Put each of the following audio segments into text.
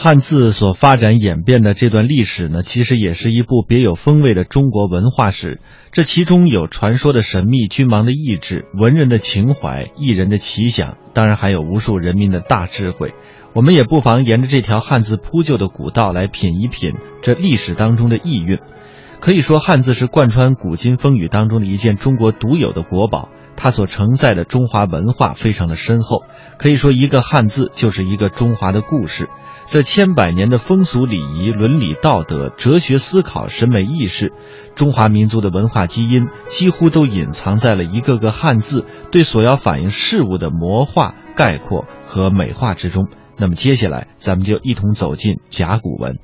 汉字所发展演变的这段历史呢，其实也是一部别有风味的中国文化史。这其中有传说的神秘、君王的意志、文人的情怀、艺人的奇想，当然还有无数人民的大智慧。我们也不妨沿着这条汉字铺就的古道来品一品这历史当中的意蕴。可以说，汉字是贯穿古今风雨当中的一件中国独有的国宝，它所承载的中华文化非常的深厚。可以说，一个汉字就是一个中华的故事。这千百年的风俗礼仪、伦理道德、哲学思考、审美意识，中华民族的文化基因几乎都隐藏在了一个个汉字对所要反映事物的魔化、概括和美化之中。那么接下来，咱们就一同走进甲骨文。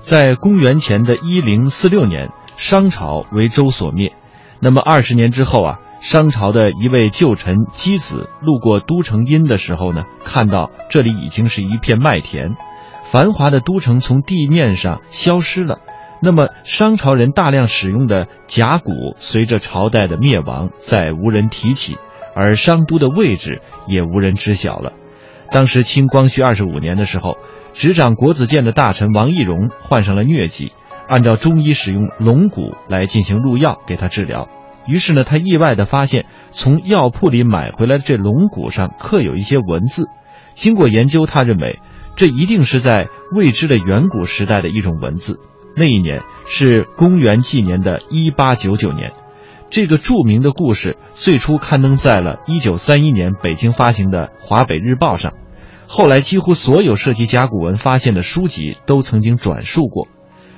在公元前的一零四六年，商朝为周所灭。那么二十年之后啊。商朝的一位旧臣箕子路过都城阴的时候呢，看到这里已经是一片麦田，繁华的都城从地面上消失了。那么商朝人大量使用的甲骨，随着朝代的灭亡，再无人提起，而商都的位置也无人知晓了。当时清光绪二十五年的时候，执掌国子监的大臣王懿荣患上了疟疾，按照中医使用龙骨来进行入药，给他治疗。于是呢，他意外地发现，从药铺里买回来的这龙骨上刻有一些文字。经过研究，他认为这一定是在未知的远古时代的一种文字。那一年是公元纪年的一八九九年。这个著名的故事最初刊登在了一九三一年北京发行的《华北日报》上，后来几乎所有涉及甲骨文发现的书籍都曾经转述过。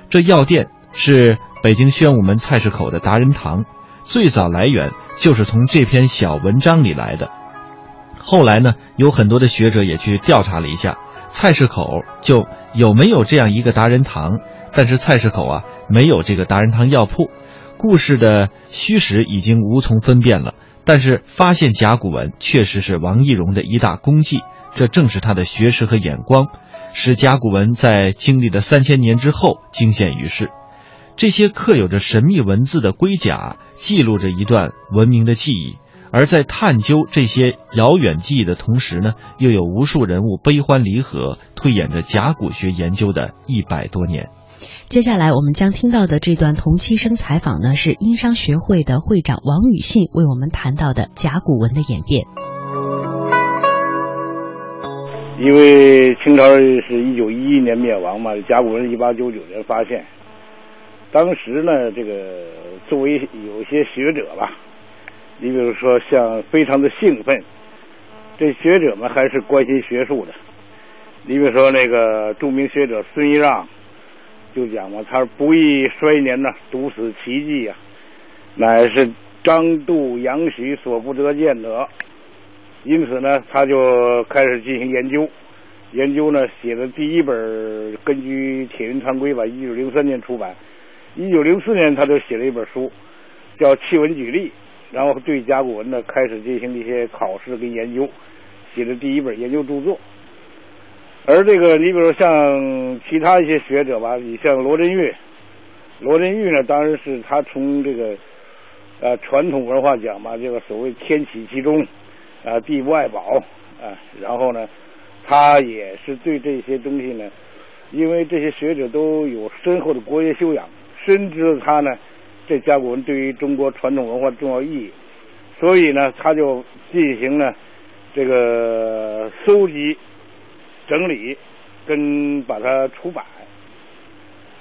这药店是北京宣武门菜市口的达人堂。最早来源就是从这篇小文章里来的，后来呢，有很多的学者也去调查了一下，菜市口就有没有这样一个达人堂，但是菜市口啊没有这个达人堂药铺，故事的虚实已经无从分辨了。但是发现甲骨文确实是王懿荣的一大功绩，这正是他的学识和眼光，使甲骨文在经历了三千年之后惊现于世。这些刻有着神秘文字的龟甲，记录着一段文明的记忆；而在探究这些遥远记忆的同时呢，又有无数人物悲欢离合，推演着甲骨学研究的一百多年。接下来我们将听到的这段同期声采访呢，是殷商学会的会长王宇信为我们谈到的甲骨文的演变。因为清朝是一九一一年灭亡嘛，甲骨文一八九九年发现。当时呢，这个作为有些学者吧，你比如说像非常的兴奋，这学者们还是关心学术的。你比如说那个著名学者孙一让就讲嘛，他说不易衰年呐，独死奇迹呀，乃是张度杨徐所不得见得。因此呢，他就开始进行研究，研究呢写的第一本根据《铁云长规》吧，一九零三年出版。一九零四年，他就写了一本书，叫《弃文举例》，然后对甲骨文呢开始进行一些考试跟研究，写的第一本研究著作。而这个，你比如像其他一些学者吧，你像罗振玉，罗振玉呢，当然是他从这个呃传统文化讲吧，这个所谓天启其中啊，地不爱宝啊，然后呢，他也是对这些东西呢，因为这些学者都有深厚的国学修养。深知他呢，这甲骨文对于中国传统文化重要意义，所以呢，他就进行了这个搜集、整理跟把它出版。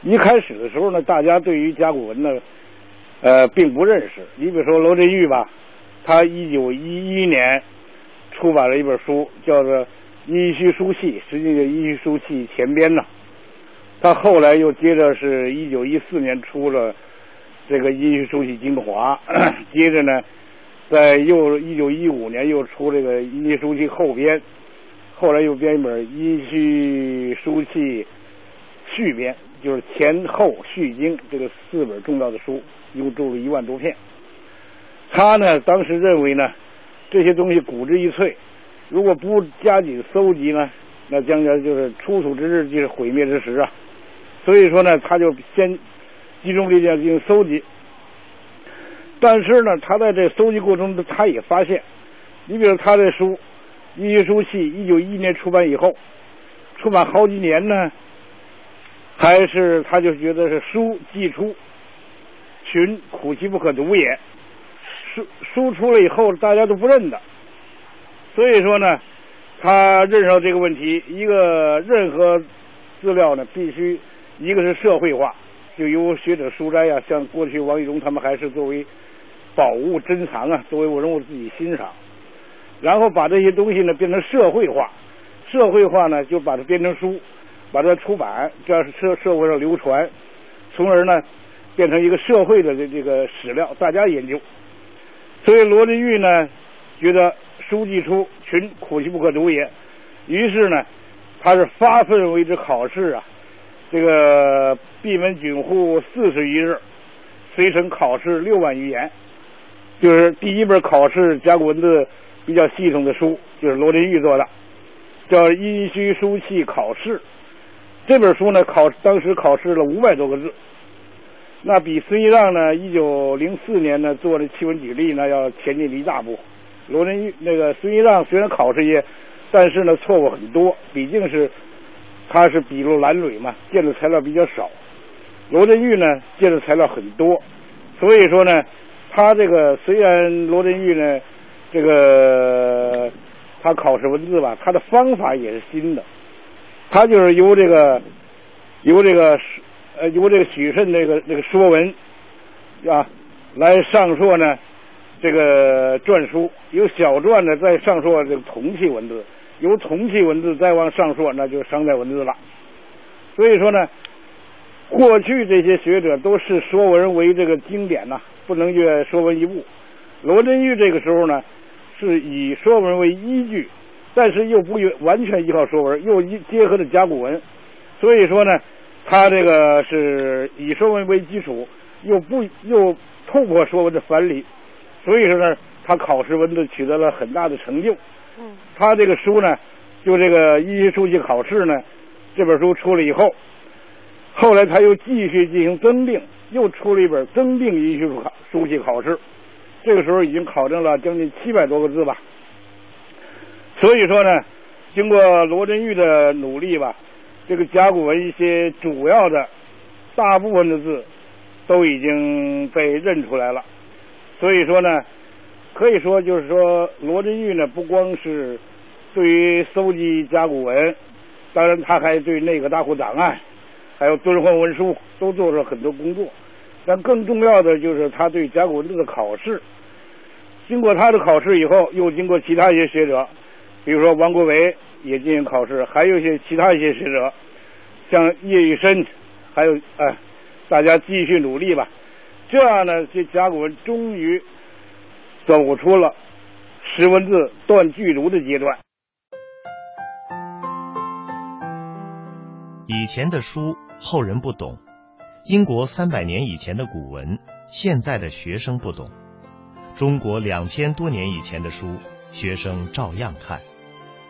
一开始的时候呢，大家对于甲骨文呢，呃，并不认识。你比如说罗振玉吧，他一九一一年出版了一本书，叫做《殷墟书契》，实际叫《殷墟书契》前编呢。他后来又接着是一九一四年出了这个《殷墟书契精华》，接着呢，在又一九一五年又出这个《殷墟书契后编》，后来又编一本《殷墟书契续编》，就是前后续经这个四本重要的书，一共著了一万多篇。他呢，当时认为呢，这些东西古之一粹，如果不加紧搜集呢，那将来就是出土之日就是毁灭之时啊。所以说呢，他就先集中力量进行搜集，但是呢，他在这搜集过程中，他也发现，你比如他的书《一书系》一九一一年出版以后，出版好几年呢，还是他就觉得是书既出，群苦其不可读也。书书出了以后，大家都不认得，所以说呢，他认识到这个问题，一个任何资料呢，必须一个是社会化，就由学者书斋呀，像过去王玉荣他们还是作为宝物珍藏啊，作为文物自己欣赏，然后把这些东西呢变成社会化，社会化呢就把它变成书，把它出版，这样社社会上流传，从而呢变成一个社会的这这个史料，大家研究。所以罗振玉呢，觉得书既出，群苦其不可读也。于是呢，他是发奋为之考试啊。这个闭门举户四十余日，随身考试六万余言。就是第一本考试甲骨文字比较系统的书，就是罗振玉做的，叫《殷墟书契考试》。这本书呢，考当时考试了五百多个字。那比孙一让呢，一九零四年呢做的气温举例呢要前进了一大步。罗振玉那个孙一让虽然考试也，但是呢错误很多，毕竟是他是笔录蓝蕊嘛，见的材料比较少。罗振玉呢见的材料很多，所以说呢，他这个虽然罗振玉呢这个他考试文字吧，他的方法也是新的，他就是由这个由这个。呃，由这个许慎那个那个说文啊，来上说呢，这个篆书由小篆呢再上说这个铜器文字，由铜器文字再往上说，那就商代文字了。所以说呢，过去这些学者都是说文为这个经典呐，不能越说文一步。罗振玉这个时候呢，是以说文为依据，但是又不完全依靠说文，又结合着甲骨文，所以说呢。他这个是以说文为基础，又不又透过说文的反理，所以说呢，他考试文字取得了很大的成就。嗯。他这个书呢，就这个一级书记考试呢，这本书出了以后，后来他又继续进行增订，又出了一本增订一级考书记考试，这个时候已经考证了将近七百多个字吧。所以说呢，经过罗振玉的努力吧。这个甲骨文一些主要的大部分的字都已经被认出来了，所以说呢，可以说就是说罗振玉呢不光是对于搜集甲骨文，当然他还对那个大库档案，还有敦煌文书都做了很多工作，但更重要的就是他对甲骨文的考试。经过他的考试以后，又经过其他一些学者，比如说王国维。也进行考试，还有一些其他一些学者，像叶玉生，还有哎，大家继续努力吧。这样呢，这甲骨文终于走出了识文字断句读的阶段。以前的书后人不懂，英国三百年以前的古文，现在的学生不懂，中国两千多年以前的书，学生照样看，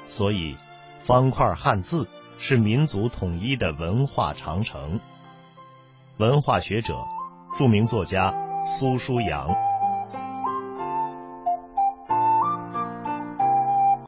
所以。方块汉字是民族统一的文化长城。文化学者、著名作家苏书阳。